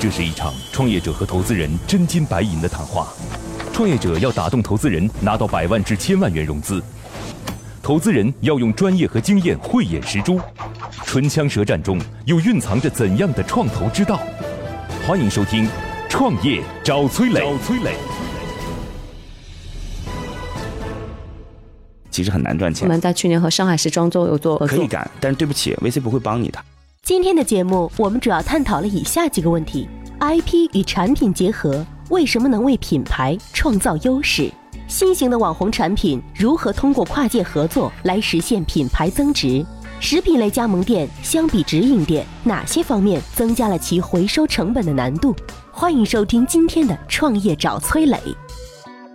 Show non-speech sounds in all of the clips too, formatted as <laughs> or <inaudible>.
这是一场创业者和投资人真金白银的谈话。创业者要打动投资人，拿到百万至千万元融资；投资人要用专业和经验慧眼识珠。唇枪舌战中，又蕴藏着怎样的创投之道？欢迎收听《创业找崔磊》。找崔磊。其实很难赚钱。我们在去年和上海时装周有做合作，可以干，但是对不起，VC 不会帮你的。今天的节目，我们主要探讨了以下几个问题：IP 与产品结合，为什么能为品牌创造优势？新型的网红产品如何通过跨界合作来实现品牌增值？食品类加盟店相比直营店，哪些方面增加了其回收成本的难度？欢迎收听今天的创业找崔磊。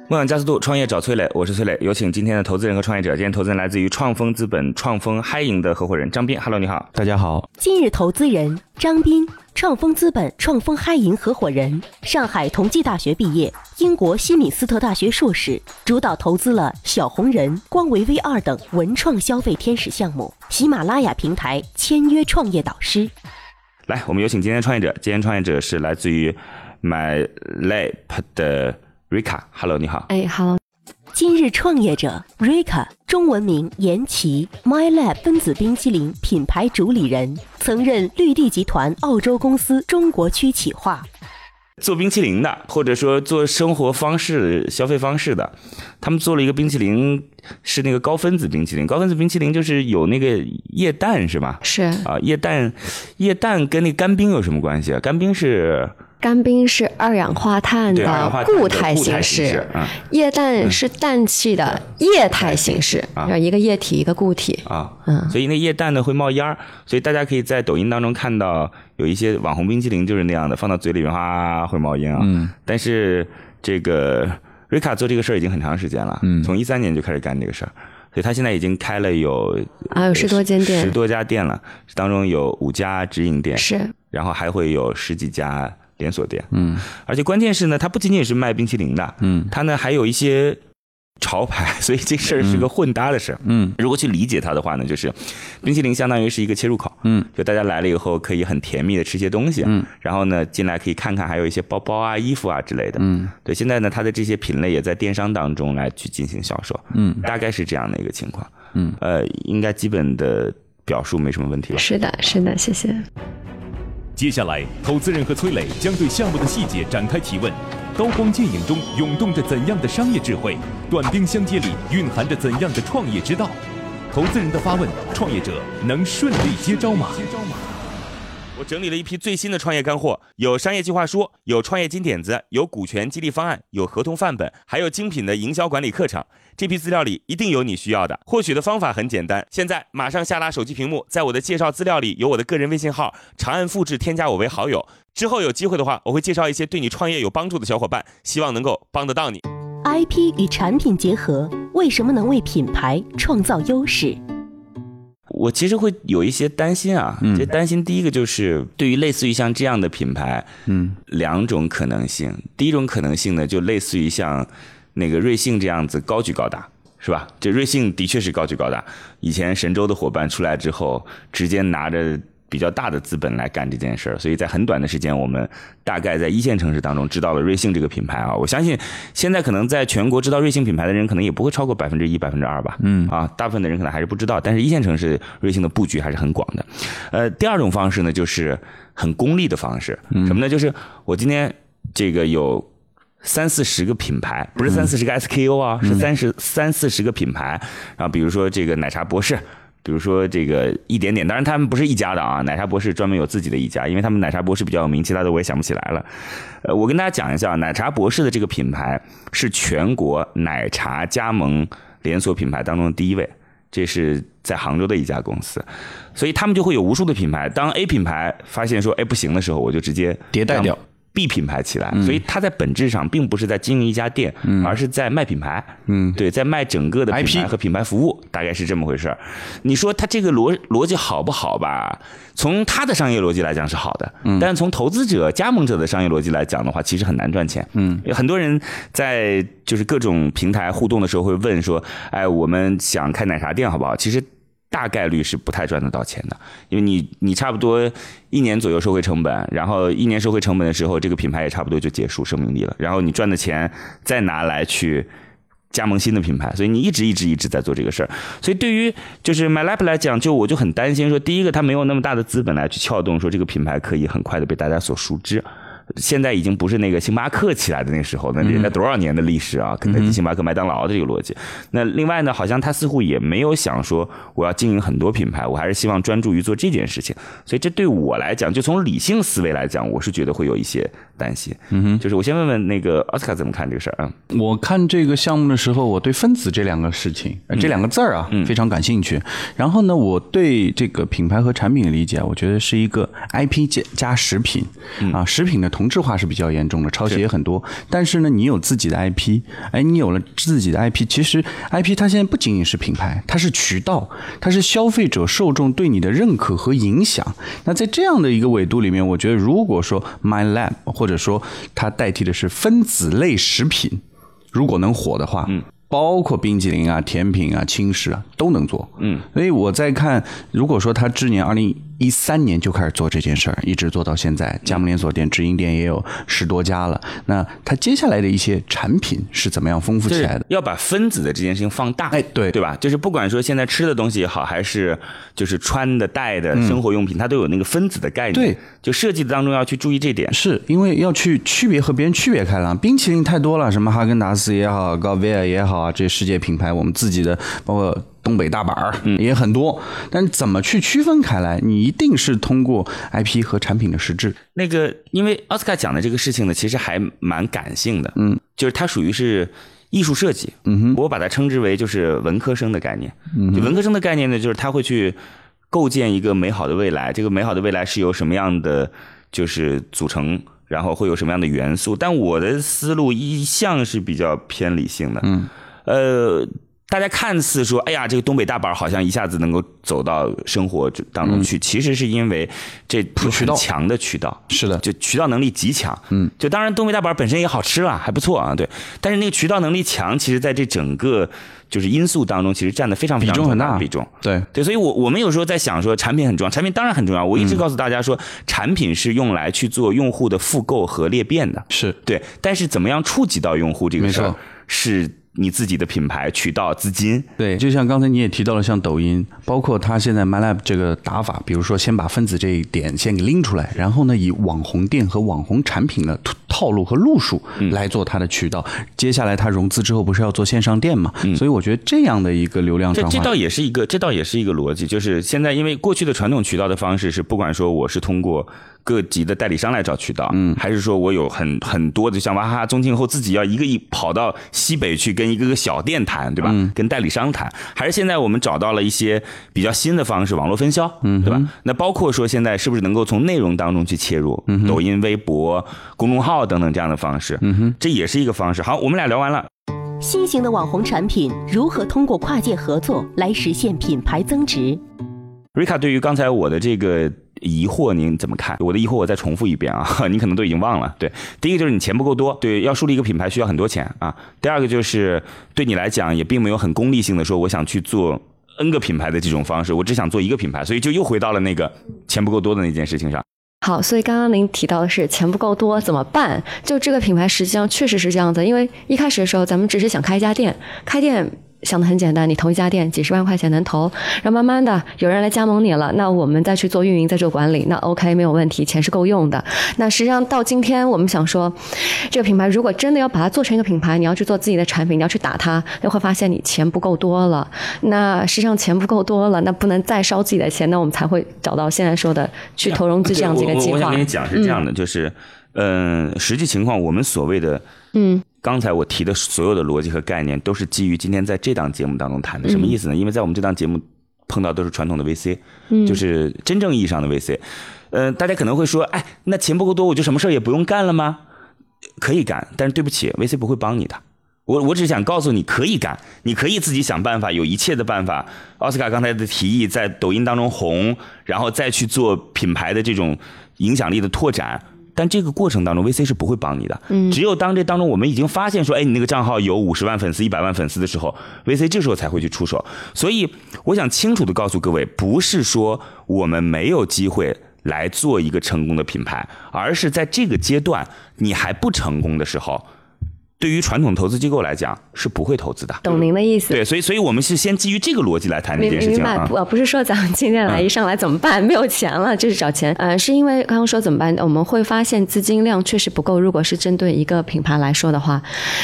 梦想加速度，创业找崔磊，我是崔磊，有请今天的投资人和创业者。今天投资人来自于创丰资本创丰嗨盈的合伙人张斌，Hello，你好，大家好。今日投资人张斌，创丰资本创丰嗨盈合伙人，上海同济大学毕业，英国西敏斯特大学硕士，主导投资了小红人、光维 V 二等文创消费天使项目，喜马拉雅平台签约创业导师。来，我们有请今天的创业者。今天创业者是来自于 MyLab 的。瑞卡，Hello，你好。哎，Hello。今日创业者瑞卡，中文名严琦，MyLab 分子冰淇淋品牌主理人，曾任绿地集团澳洲公司中国区企划。做冰淇淋的，或者说做生活方式、消费方式的，他们做了一个冰淇淋，是那个高分子冰淇淋。高分子冰淇淋就是有那个液氮，是吧？是啊，液氮，液氮跟那干冰有什么关系啊？干冰是。干冰是二氧化碳的固态形式，液氮是氮气的液态形式，一个液体一个固体。啊，嗯，所以那液氮呢会冒烟儿，所以大家可以在抖音当中看到有一些网红冰淇淋就是那样的，放到嘴里面哗会冒烟啊。嗯，但是这个瑞卡做这个事儿已经很长时间了，嗯，从一三年就开始干这个事儿，所以他现在已经开了有啊有十多间店，十多家店了，当中有五家直营店，是，然后还会有十几家。连锁店，嗯，而且关键是呢，它不仅仅是卖冰淇淋的，嗯，它呢还有一些潮牌，<laughs> 所以这事儿是个混搭的事儿，嗯，如果去理解它的话呢，就是冰淇淋相当于是一个切入口，嗯，就大家来了以后可以很甜蜜的吃些东西，嗯，然后呢进来可以看看还有一些包包啊、衣服啊之类的，嗯，对，现在呢它的这些品类也在电商当中来去进行销售，嗯，大概是这样的一个情况，嗯，呃，应该基本的表述没什么问题吧？是的，是的，谢谢。接下来，投资人和崔磊将对项目的细节展开提问。刀光剑影中涌动着怎样的商业智慧？短兵相接里蕴含着怎样的创业之道？投资人的发问，创业者能顺利接招吗？我整理了一批最新的创业干货，有商业计划书，有创业金点子，有股权激励方案，有合同范本，还有精品的营销管理课程。这批资料里一定有你需要的。获取的方法很简单，现在马上下拉手机屏幕，在我的介绍资料里有我的个人微信号，长按复制添加我为好友。之后有机会的话，我会介绍一些对你创业有帮助的小伙伴，希望能够帮得到你。IP 与产品结合，为什么能为品牌创造优势？我其实会有一些担心啊，这担心第一个就是对于类似于像这样的品牌，嗯，两种可能性。第一种可能性呢，就类似于像那个瑞幸这样子高举高打，是吧？这瑞幸的确是高举高打。以前神州的伙伴出来之后，直接拿着。比较大的资本来干这件事儿，所以在很短的时间，我们大概在一线城市当中知道了瑞幸这个品牌啊。我相信现在可能在全国知道瑞幸品牌的人，可能也不会超过百分之一、百分之二吧。嗯啊，大部分的人可能还是不知道。但是一线城市瑞幸的布局还是很广的。呃，第二种方式呢，就是很功利的方式，什么呢？就是我今天这个有三四十个品牌，不是三四十个 SKU 啊，是三十三四十个品牌。然后比如说这个奶茶博士。比如说这个一点点，当然他们不是一家的啊。奶茶博士专门有自己的一家，因为他们奶茶博士比较有名，其他的我也想不起来了。呃，我跟大家讲一下，奶茶博士的这个品牌是全国奶茶加盟连锁品牌当中的第一位，这是在杭州的一家公司，所以他们就会有无数的品牌。当 A 品牌发现说哎不行的时候，我就直接迭代掉。B 品牌起来，所以它在本质上并不是在经营一家店，而是在卖品牌。嗯，对，在卖整个的品牌和品牌服务，大概是这么回事儿。你说它这个逻逻辑好不好吧？从它的商业逻辑来讲是好的，但是从投资者、加盟者的商业逻辑来讲的话，其实很难赚钱。嗯，有很多人在就是各种平台互动的时候会问说：“哎，我们想开奶茶店好不好？”其实。大概率是不太赚得到钱的，因为你你差不多一年左右收回成本，然后一年收回成本的时候，这个品牌也差不多就结束生命力了，然后你赚的钱再拿来去加盟新的品牌，所以你一直一直一直在做这个事儿。所以对于就是 MyLab 来讲，就我就很担心说，第一个它没有那么大的资本来去撬动，说这个品牌可以很快的被大家所熟知。现在已经不是那个星巴克起来的那时候，那人家多少年的历史啊？肯德基、星巴克、麦当劳的这个逻辑。那另外呢，好像他似乎也没有想说我要经营很多品牌，我还是希望专注于做这件事情。所以这对我来讲，就从理性思维来讲，我是觉得会有一些担心。嗯哼，就是我先问问那个奥斯卡怎么看这个事儿啊？我看这个项目的时候，我对分子这两个事情，这两个字儿啊，非常感兴趣。然后呢，我对这个品牌和产品的理解，我觉得是一个 IP 加加食品啊，食品的。同质化是比较严重的，抄袭也很多。但是呢，你有自己的 IP，哎，你有了自己的 IP，其实 IP 它现在不仅仅是品牌，它是渠道，它是消费者受众对你的认可和影响。那在这样的一个维度里面，我觉得如果说 My Lab 或者说它代替的是分子类食品，如果能火的话，嗯。包括冰激凌啊、甜品啊、轻食啊都能做，嗯，所以我在看，如果说它之年二零一三年就开始做这件事儿，一直做到现在，加盟连锁店、直营店也有十多家了，那它接下来的一些产品是怎么样丰富起来的？要把分子的这件事情放大，哎，对，对吧？就是不管说现在吃的东西也好，还是就是穿的、戴的生活用品，它都有那个分子的概念，对，就设计当中要去注意这点，是因为要去区别和别人区别开了。冰淇淋太多了，什么哈根达斯也好，高维尔也好。啊，这些世界品牌，我们自己的，包括东北大板儿，也很多。但怎么去区分开来？你一定是通过 IP 和产品的实质。那个，因为奥斯卡讲的这个事情呢，其实还蛮感性的。嗯，就是它属于是艺术设计。嗯哼，我把它称之为就是文科生的概念。嗯，文科生的概念呢，就是他会去构建一个美好的未来。这个美好的未来是由什么样的就是组成？然后会有什么样的元素？但我的思路一向是比较偏理性的。嗯，呃。大家看似说，哎呀，这个东北大板好像一下子能够走到生活当中去，其实是因为这很强的渠道，是的，就渠道能力极强。嗯，就当然东北大板本身也好吃了，还不错啊，对。但是那个渠道能力强，其实在这整个就是因素当中，其实占的非常非常重大比重。对对，所以我我们有时候在想说，产品很重要，产品当然很重要。我一直告诉大家说，产品是用来去做用户的复购和裂变的，是对。但是怎么样触及到用户这个事儿是。你自己的品牌渠道资金，对，就像刚才你也提到了，像抖音，包括他现在 MyLab 这个打法，比如说先把分子这一点先给拎出来，然后呢，以网红店和网红产品的套路和路数来做它的渠道。接下来他融资之后不是要做线上店嘛？所以我觉得这样的一个流量转化，这倒也是一个，这倒也是一个逻辑。就是现在因为过去的传统渠道的方式是，不管说我是通过。各级的代理商来找渠道，嗯，还是说我有很很多的像娃哈哈、宗庆后自己要一个一跑到西北去跟一个个小店谈，对吧？跟代理商谈，还是现在我们找到了一些比较新的方式，网络分销，嗯，对吧？那包括说现在是不是能够从内容当中去切入，抖音、微博、公众号等等这样的方式，嗯哼，这也是一个方式。好，我们俩聊完了，新型的网红产品如何通过跨界合作来实现品牌增值？瑞卡，对于刚才我的这个。疑惑您怎么看？我的疑惑我再重复一遍啊，<laughs> 您可能都已经忘了。对，第一个就是你钱不够多，对，要树立一个品牌需要很多钱啊。第二个就是对你来讲也并没有很功利性的说我想去做 N 个品牌的这种方式，我只想做一个品牌，所以就又回到了那个钱不够多的那件事情上。好，所以刚刚您提到的是钱不够多怎么办？就这个品牌实际上确实是这样子，因为一开始的时候咱们只是想开一家店，开店。想的很简单，你投一家店几十万块钱能投，然后慢慢的有人来加盟你了，那我们再去做运营，再做管理，那 OK 没有问题，钱是够用的。那实际上到今天，我们想说，这个品牌如果真的要把它做成一个品牌，你要去做自己的产品，你要去打它，你会发现你钱不够多了。那实际上钱不够多了，那不能再烧自己的钱，那我们才会找到现在说的去投融资这样子一个计划。我想跟你讲是这样的，就是，嗯，实际情况我们所谓的，嗯。刚才我提的所有的逻辑和概念，都是基于今天在这档节目当中谈的。什么意思呢？因为在我们这档节目碰到都是传统的 VC，就是真正意义上的 VC。呃，大家可能会说，哎，那钱不够多，我就什么事儿也不用干了吗？可以干，但是对不起，VC 不会帮你的。我我只是想告诉你，可以干，你可以自己想办法，有一切的办法。奥斯卡刚才的提议，在抖音当中红，然后再去做品牌的这种影响力的拓展。但这个过程当中，VC 是不会帮你的。嗯，只有当这当中我们已经发现说，哎，你那个账号有五十万粉丝、一百万粉丝的时候，VC 这时候才会去出手。所以，我想清楚的告诉各位，不是说我们没有机会来做一个成功的品牌，而是在这个阶段你还不成功的时候。对于传统投资机构来讲，是不会投资的。懂您的意思。对，所以，所以我们是先基于这个逻辑来谈这件事情啊。不，不是说咱们今天来一上来怎么办？没有钱了，就是找钱。呃，是因为刚刚说怎么办？我们会发现资金量确实不够。如果是针对一个品牌来说的话，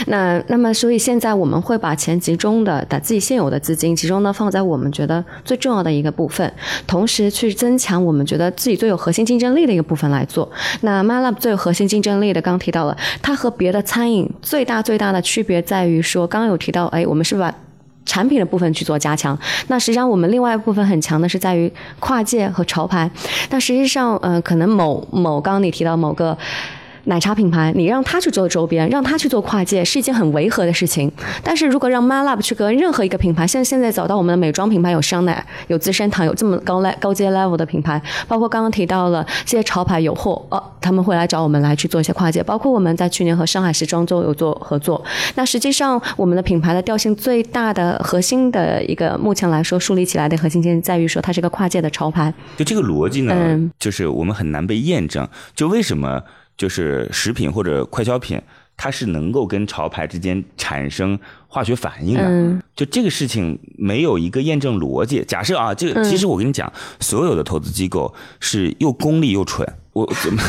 那那么所以现在我们会把钱集中的，把自己现有的资金集中的放在我们觉得最重要的一个部分，同时去增强我们觉得自己最有核心竞争力的一个部分来做。那 MyLab 最有核心竞争力的，刚提到了，它和别的餐饮最。最大最大的区别在于说，刚刚有提到，哎，我们是把产品的部分去做加强。那实际上我们另外一部分很强的是在于跨界和潮牌。但实际上，呃，可能某某刚刚你提到某个。奶茶品牌，你让他去做周边，让他去做跨界，是一件很违和的事情。但是如果让 My Lab 去跟任何一个品牌，像现在找到我们的美妆品牌有香奈，有资生堂，有这么高高阶 level 的品牌，包括刚刚提到了这些潮牌有货，哦，他们会来找我们来去做一些跨界。包括我们在去年和上海时装周有做合作。那实际上我们的品牌的调性最大的核心的一个，目前来说树立起来的核心点在于说它是个跨界的潮牌。就这个逻辑呢，就是我们很难被验证。就为什么？就是食品或者快消品，它是能够跟潮牌之间产生化学反应的。就这个事情没有一个验证逻辑。假设啊，这个其实我跟你讲，所有的投资机构是又功利又蠢。我怎么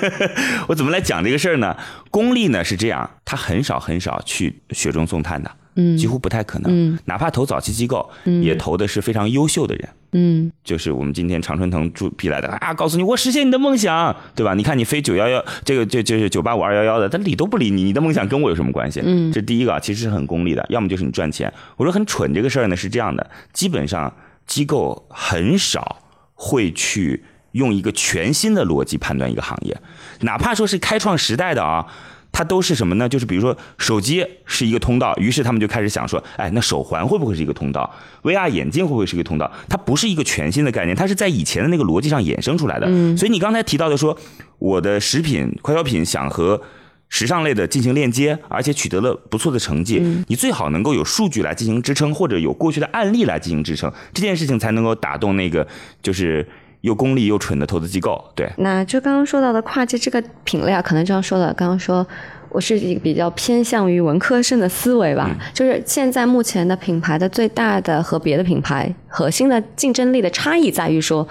<laughs> 我怎么来讲这个事儿呢？功利呢是这样，他很少很少去雪中送炭的。嗯，几乎不太可能。嗯，哪怕投早期机构，也投的是非常优秀的人。嗯，就是我们今天常春藤助批来的啊，告诉你我实现你的梦想，对吧？你看你飞九幺幺，这个就就是九八五二幺幺的，他理都不理你，你的梦想跟我有什么关系？嗯，这第一个其实是很功利的，要么就是你赚钱。我说很蠢这个事儿呢是这样的，基本上机构很少会去用一个全新的逻辑判断一个行业，哪怕说是开创时代的啊。它都是什么呢？就是比如说手机是一个通道，于是他们就开始想说，哎，那手环会不会是一个通道？VR 眼镜会不会是一个通道？它不是一个全新的概念，它是在以前的那个逻辑上衍生出来的。所以你刚才提到的说，我的食品快消品想和时尚类的进行链接，而且取得了不错的成绩，你最好能够有数据来进行支撑，或者有过去的案例来进行支撑，这件事情才能够打动那个就是。又功利又蠢的投资机构，对。那就刚刚说到的跨界这个品类啊，可能这样说了。刚刚说我是一个比较偏向于文科生的思维吧，就是现在目前的品牌的最大的和别的品牌核心的竞争力的差异在于说。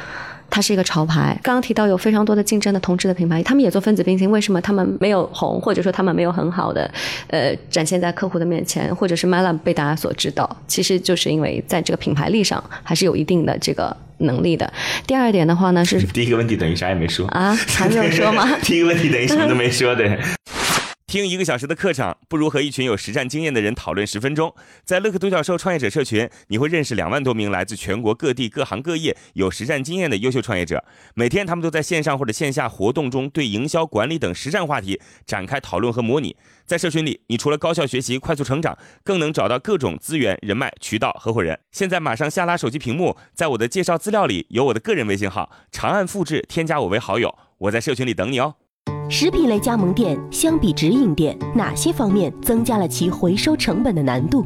它是一个潮牌。刚刚提到有非常多的竞争的同质的品牌，他们也做分子冰淇淋，为什么他们没有红，或者说他们没有很好的呃展现在客户的面前，或者是 MyLab 被大家所知道？其实就是因为在这个品牌力上还是有一定的这个能力的。第二点的话呢是 <laughs> 第一个问题等于啥也没说啊，还没有说吗？<laughs> 第一个问题等于什么都没说的。听一个小时的课程，不如和一群有实战经验的人讨论十分钟。在乐克独角兽创业者社群，你会认识两万多名来自全国各地各行各业有实战经验的优秀创业者。每天，他们都在线上或者线下活动中，对营销管理等实战话题展开讨论和模拟。在社群里，你除了高效学习、快速成长，更能找到各种资源、人脉、渠道、合伙人。现在马上下拉手机屏幕，在我的介绍资料里有我的个人微信号，长按复制，添加我为好友。我在社群里等你哦。食品类加盟店相比直营店，哪些方面增加了其回收成本的难度？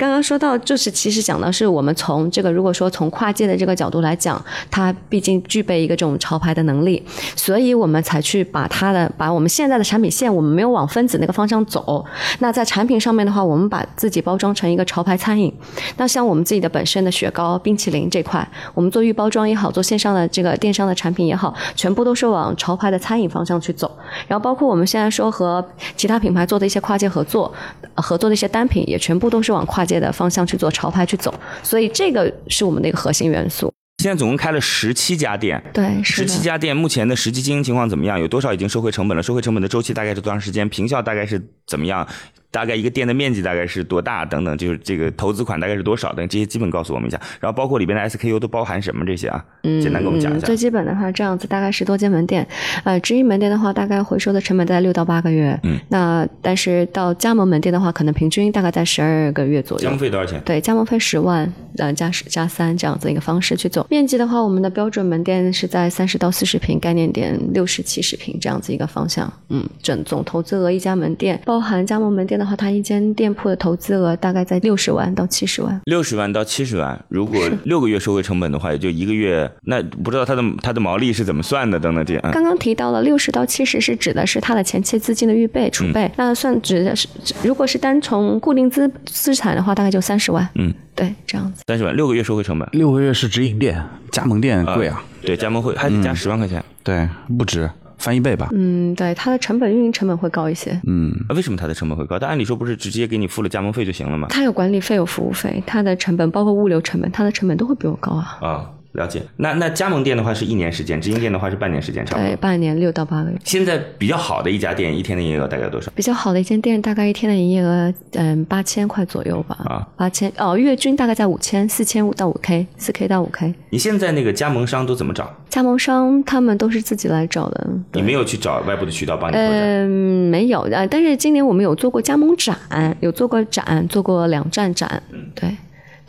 刚刚说到，就是其实讲的是我们从这个，如果说从跨界的这个角度来讲，它毕竟具备一个这种潮牌的能力，所以我们才去把它的把我们现在的产品线，我们没有往分子那个方向走。那在产品上面的话，我们把自己包装成一个潮牌餐饮。那像我们自己的本身的雪糕、冰淇淋这块，我们做预包装也好，做线上的这个电商的产品也好，全部都是往潮牌的餐饮方向去走。然后包括我们现在说和其他品牌做的一些跨界合作，合作的一些单品，也全部都是往跨。界的方向去做潮牌去走，所以这个是我们的一个核心元素。现在总共开了十七家店，对，十七家店目前的实际经营情况怎么样？有多少已经收回成本了？收回成本的周期大概是多长时间？平效大概是怎么样？大概一个店的面积大概是多大等等，就是这个投资款大概是多少等这些基本告诉我们一下。然后包括里边的 SKU 都包含什么这些啊？嗯简单给我们讲一下。最基本的话，这样子大概是多间门店，呃，直营门店的话，大概回收的成本在六到八个月。嗯，那但是到加盟门店的话，可能平均大概在十二个月左右。加盟费多少钱？对，加盟费十万，呃，加十加三这样子一个方式去走。面积的话，我们的标准门店是在三十到四十平，概念店六十七十平这样子一个方向。嗯，整总投资额一家门店，包含加盟门店的话，他一间店铺的投资额大概在六十万到七十万。六十万到七十万，如果六个月收回成本的话，也就一个月，那不知道他的他的毛利是怎么算的？等等这样。刚刚提到了六十到七十是指的是他的前期资金的预备储备，那算指的是如果是单从固定资资产的话，大概就三十万。嗯，对，这样子。三十万，六个月收回成本。六个月是直营店，加盟店贵啊。对，加盟会还得加十万块钱。对，不值。翻一倍吧。嗯，对，它的成本运营成本会高一些。嗯，为什么它的成本会高？但按理说不是直接给你付了加盟费就行了吗？它有管理费，有服务费，它的成本包括物流成本，它的成本都会比我高啊。啊。了解，那那加盟店的话是一年时间，直营店的话是半年时间，差不多。对，半年六到八个月。现在比较好的一家店，一天的营业额大概多少？比较好的一间店，大概一天的营业额，嗯，八千块左右吧。啊，八千哦，月均大概在五千，四千五到五 K，四 K 到五 K。你现在那个加盟商都怎么找？加盟商他们都是自己来找的。你没有去找外部的渠道帮你嗯，没有啊，但是今年我们有做过加盟展，有做过展，做过两站展，对。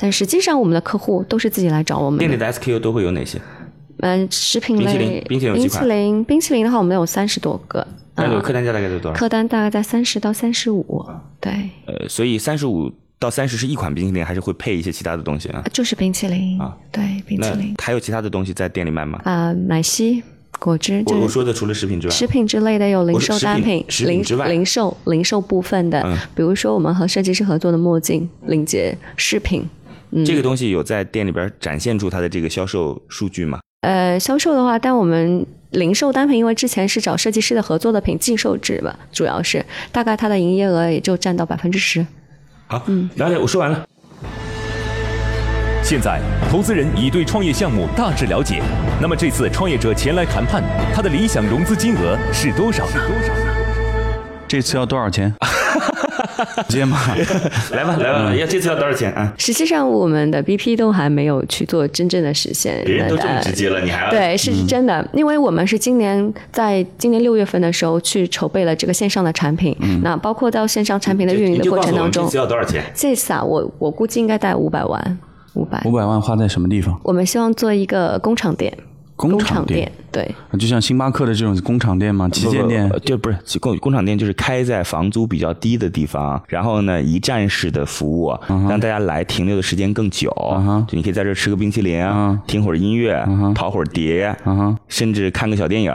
但实际上，我们的客户都是自己来找我们。店里的 SKU 都会有哪些？嗯，食品类、冰淇淋、冰淇淋、冰淇淋、冰淇淋的话，我们有三十多个。那客单价大概在多少？客单大概在三十到三十五。对。呃，所以三十五到三十是一款冰淇淋，还是会配一些其他的东西啊？就是冰淇淋啊。对，冰淇淋。还有其他的东西在店里卖吗？啊，奶昔、果汁。我我说的除了食品之外，食品之类的有零售单品，零零售零售部分的，比如说我们和设计师合作的墨镜、领结饰品。这个东西有在店里边展现出它的这个销售数据吗？呃，销售的话，但我们零售单品，因为之前是找设计师的合作的品，寄售制吧，主要是大概它的营业额也就占到百分之十。好，嗯，了解，我说完了。现在投资人已对创业项目大致了解，那么这次创业者前来谈判，他的理想融资金额是多少？是多少？这次要多少钱？<laughs> 直 <laughs> 接吗？<laughs> 来吧，来吧，要这次要多少钱啊？实际上，我们的 BP 都还没有去做真正的实现。别人都这么直接了，你还要？对，是真的，因为我们是今年在今年六月份的时候去筹备了这个线上的产品。嗯。那包括到线上产品的运营的过程当中，这次要多少钱？这次啊，我我估计应该带五百万，五百。五百万花在什么地方？我们希望做一个工厂店。工厂店，对，就像星巴克的这种工厂店吗？旗舰店就不是工工厂店，就是开在房租比较低的地方，然后呢，一站式的服务，让大家来停留的时间更久。就你可以在这吃个冰淇淋，听会儿音乐，跑会儿碟，甚至看个小电影。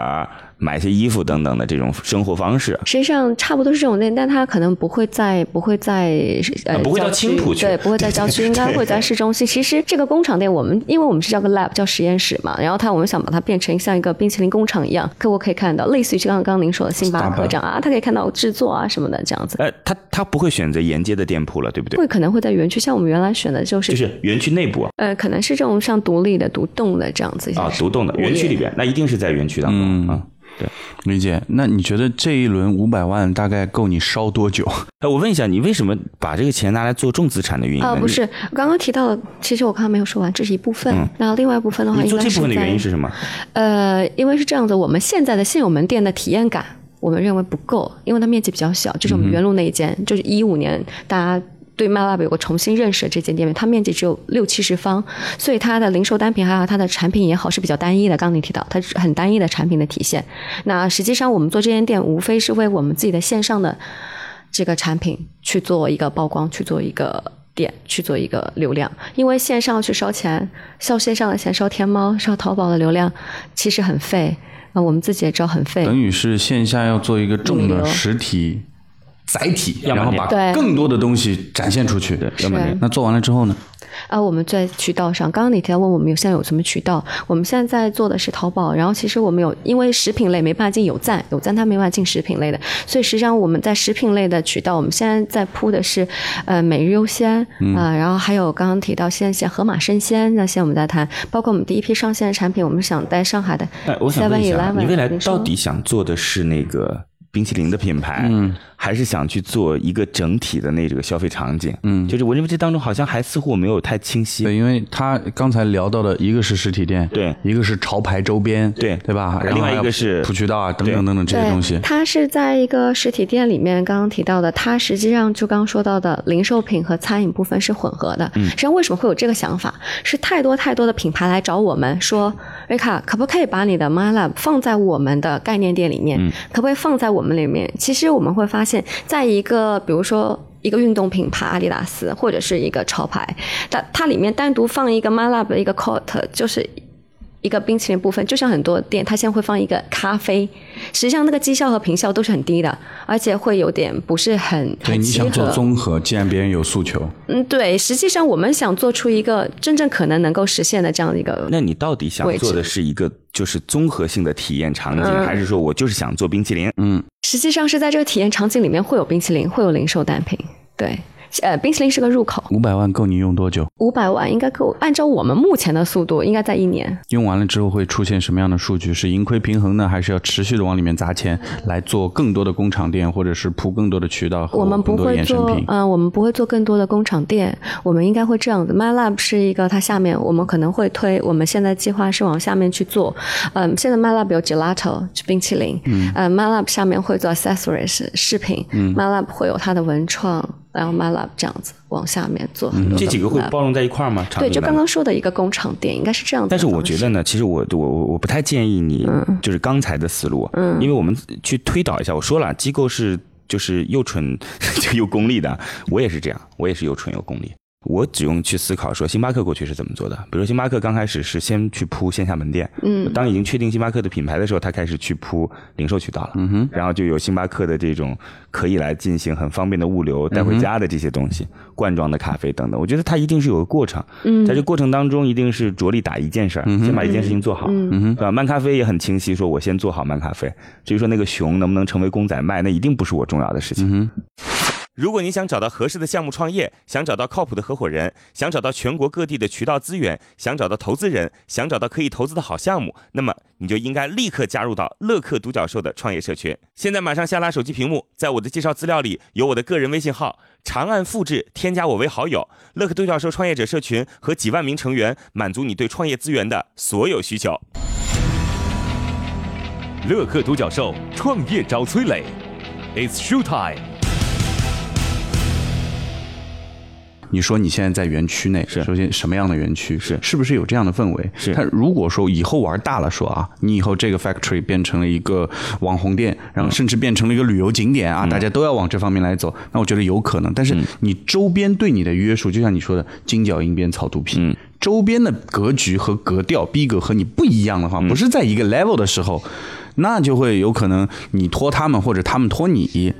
买些衣服等等的这种生活方式，实际上差不多是这种店，但它可能不会在不会在呃不会到青浦去，对，不会在郊区，应该会在市中心。其实这个工厂店，我们因为我们是叫个 lab，叫实验室嘛，然后它我们想把它变成像一个冰淇淋工厂一样，客户可以看到，类似于刚刚刚您说的星巴克这样啊，他可以看到制作啊什么的这样子。呃，他他不会选择沿街的店铺了，对不对？会可能会在园区，像我们原来选的就是就是园区内部啊，呃，可能是这种像独立的独栋的这样子啊，独栋的园区里边，那一定是在园区当中啊。对，理解。那你觉得这一轮五百万大概够你烧多久？<laughs> 哎，我问一下，你为什么把这个钱拿来做重资产的运营？啊，不是，刚刚提到了，其实我刚刚没有说完，这是一部分。那另外一部分的话，做这部分的原因是什么？呃，因为是这样子，我们现在的现有门店的体验感，我们认为不够，因为它面积比较小，就是我们原路那一间，就是一五年大家。对 MyLab 有个重新认识的这间店面，它面积只有六七十方，所以它的零售单品还有它的产品也好是比较单一的。刚刚你提到，它是很单一的产品的体现。那实际上我们做这间店，无非是为我们自己的线上的这个产品去做一个曝光，去做一个点，去做一个流量。因为线上去烧钱，烧线上的钱，烧天猫、烧淘宝的流量，其实很费啊。我们自己也知道很费。等于是线下要做一个重的实体。载体，然后把更多的东西展现出去。要么那做完了之后呢？啊，我们在渠道上，刚刚你提到问我们有现在有什么渠道？我们现在在做的是淘宝，然后其实我们有，因为食品类没办法进有赞，有赞它没办法进食品类的，所以实际上我们在食品类的渠道，我们现在在铺的是呃每日优鲜啊，然后还有刚刚提到现在像盒马生鲜，那现在我们在谈，包括我们第一批上线的产品，我们想在上海的。哎，我想问一下，你未来到底想做的是那个？冰淇淋的品牌，嗯，还是想去做一个整体的那这个消费场景，嗯，就是我认为这当中好像还似乎没有太清晰。对，因为他刚才聊到的一个是实体店，对，一个是潮牌周边，对，对吧？然后另外一个是普渠道啊，等等等等这些东西。它是在一个实体店里面，刚刚提到的，它实际上就刚刚说到的零售品和餐饮部分是混合的。嗯，实际上为什么会有这个想法？是太多太多的品牌来找我们说，瑞卡可不可以把你的 MyLab 放在我们的概念店里面？可不可以放在我们里面？其实我们会发现，在一个比如说一个运动品牌阿迪达斯或者是一个潮牌，它它里面单独放一个 MyLab 的一个 coat，就是一个冰淇淋部分，就像很多店它现在会放一个咖啡，实际上那个绩效和评效都是很低的，而且会有点不是很对。你想做综合，既然别人有诉求，嗯，对，实际上我们想做出一个真正可能能够实现的这样的一个，那你到底想做的是一个就是综合性的体验场景，还是说我就是想做冰淇淋？嗯，实际上是在这个体验场景里面会有冰淇淋，会有零售单品，对。呃，冰淇淋是个入口。五百万够你用多久？五百万应该够，按照我们目前的速度，应该在一年。用完了之后会出现什么样的数据？是盈亏平衡呢，还是要持续的往里面砸钱来做更多的工厂店，或者是铺更多的渠道和更多衍生品？嗯，我们不会做更多的工厂店，我们应该会这样子。MyLab 是一个，它下面我们可能会推，我们现在计划是往下面去做。嗯，现在 MyLab 有 Gelato 冰淇淋，嗯，MyLab 下面会做 Accessories 饰品，嗯，MyLab 会有它的文创。然后 MyLab 这样子往下面做，这几个会包容在一块儿吗？对，就刚刚说的一个工厂店应该是这样子。但是我觉得呢，其实我我我我不太建议你，就是刚才的思路，嗯，因为我们去推导一下，我说了，机构是就是又蠢 <laughs> 又功利的，我也是这样，我也是又蠢又功利。我只用去思考说，星巴克过去是怎么做的？比如说，星巴克刚开始是先去铺线下门店，嗯，当已经确定星巴克的品牌的时候，他开始去铺零售渠道了，嗯哼，然后就有星巴克的这种可以来进行很方便的物流带回家的这些东西，罐装的咖啡等等。我觉得它一定是有个过程，嗯，在这过程当中一定是着力打一件事儿，先把一件事情做好，嗯哼，对吧？慢咖啡也很清晰，说我先做好慢咖啡。至于说那个熊能不能成为公仔卖，那一定不是我重要的事情。如果你想找到合适的项目创业，想找到靠谱的合伙人，想找到全国各地的渠道资源，想找到投资人，想找到可以投资的好项目，那么你就应该立刻加入到乐客独角兽的创业社群。现在马上下拉手机屏幕，在我的介绍资料里有我的个人微信号，长按复制，添加我为好友。乐客独角兽创业者社群和几万名成员，满足你对创业资源的所有需求。乐客独角兽创业找崔磊，It's show time。你说你现在在园区内，是首先什么样的园区？是是不是有这样的氛围？是。他如果说以后玩大了，说啊，你以后这个 factory 变成了一个网红店，然后甚至变成了一个旅游景点啊，大家都要往这方面来走，那我觉得有可能。但是你周边对你的约束，就像你说的金角银边草肚皮，周边的格局和格调逼格和你不一样的话，不是在一个 level 的时候，那就会有可能你拖他们，或者他们拖你。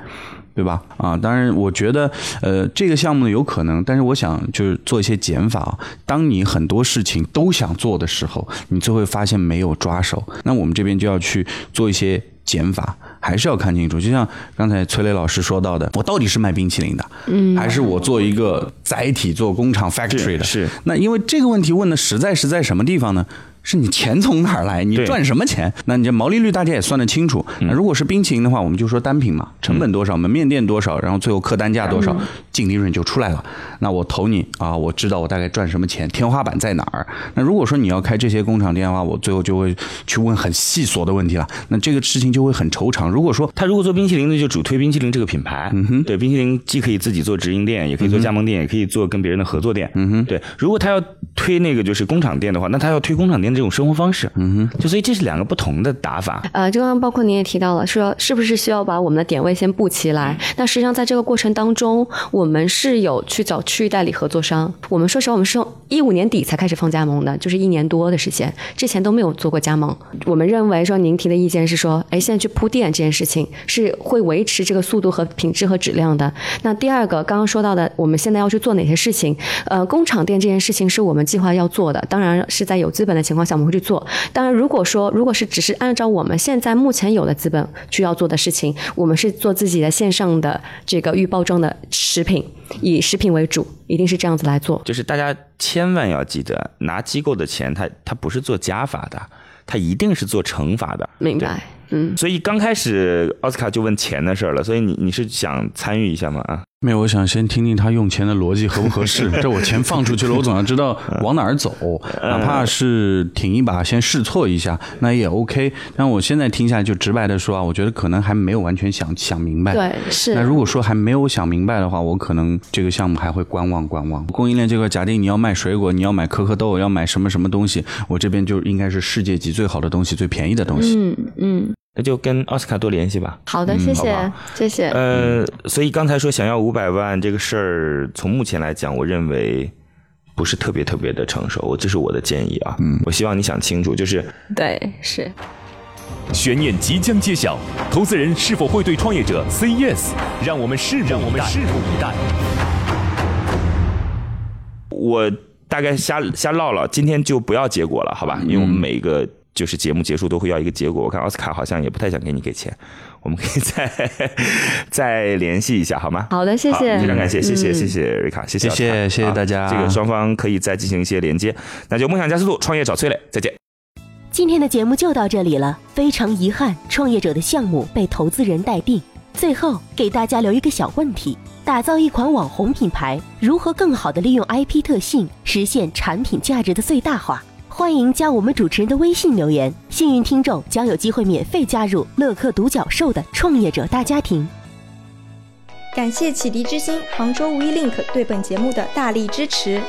对吧？啊，当然，我觉得，呃，这个项目呢有可能，但是我想就是做一些减法。当你很多事情都想做的时候，你就会发现没有抓手。那我们这边就要去做一些减法，还是要看清楚。就像刚才崔磊老师说到的，我到底是卖冰淇淋的，嗯，还是我做一个载体做工厂 factory 的？是。那因为这个问题问的实在是在什么地方呢？是你钱从哪儿来？你赚什么钱？那你这毛利率大家也算得清楚。那如果是冰淇淋的话，我们就说单品嘛，成本多少，门面店多少，然后最后客单价多少，净利润就出来了。那我投你啊，我知道我大概赚什么钱，天花板在哪儿？那如果说你要开这些工厂店的话，我最后就会去问很细琐的问题了。那这个事情就会很惆怅。如果说他如果做冰淇淋的，就主推冰淇淋这个品牌。嗯哼，对，冰淇淋既可以自己做直营店，也可以做加盟店，也可以做跟别人的合作店。嗯哼，对。如果他要推那个就是工厂店的话，那他要推工厂店这种生活方式。嗯哼，就所以这是两个不同的打法。呃，就刚刚包括您也提到了，说是不是需要把我们的点位先布起来？那实际上在这个过程当中，我们是有去找区域代理合作商。我们说实话，我们是一五年底才开始放加盟的，就是一年多的时间，之前都没有做过加盟。我们认为说，您提的意见是说，哎，现在去铺垫这件事情是会维持这个速度和品质和质量的。那第二个，刚刚说到的，我们现在要去做哪些事情？呃，工厂店这件事情是我们计划要做的，当然是在有资本的情况下我们会去做。当然，如果说如果是只是按照我们现在目前有的资本去要做的事情，我们是做自己的线上的这个预包装的食品，以食品为主，一定是这样子来做。就是大家千万要记得，拿机构的钱，它它不是做加法的，它一定是做乘法的。明白。嗯，所以刚开始奥斯卡就问钱的事儿了，所以你你是想参与一下吗？啊？没有，我想先听听他用钱的逻辑合不合适。<laughs> 这我钱放出去了，我总要知道往哪儿走，哪怕是挺一把，先试错一下，那也 OK。但我现在听下来，就直白的说啊，我觉得可能还没有完全想想明白。对，是。那如果说还没有想明白的话，我可能这个项目还会观望观望。供应链这块，假定你要卖水果，你要买可可豆，要买什么什么东西，我这边就应该是世界级最好的东西，最便宜的东西。嗯嗯。那就跟奥斯卡多联系吧。好的，谢谢，谢谢。呃，所以刚才说想要五百万这个事儿，从目前来讲，我认为不是特别特别的成熟，我这是我的建议啊。嗯，我希望你想清楚，就是对，是。悬念即将揭晓，投资人是否会对创业者 say yes？让我们拭目我们拭目以待。我大概瞎瞎唠唠，今天就不要结果了，好吧？因为我们每一个。就是节目结束都会要一个结果，我看奥斯卡好像也不太想给你给钱，我们可以再再联系一下，好吗？好的，谢谢，非常感谢，谢谢，谢谢瑞卡，谢谢，谢谢，谢谢大家。这个双方可以再进行一些连接，那就梦想加速度，创业找崔磊，再见。今天的节目就到这里了，非常遗憾，创业者的项目被投资人待定。最后给大家留一个小问题：打造一款网红品牌，如何更好的利用 IP 特性，实现产品价值的最大化？欢迎加我们主持人的微信留言，幸运听众将有机会免费加入乐客独角兽的创业者大家庭。感谢启迪之星、杭州无一 link 对本节目的大力支持。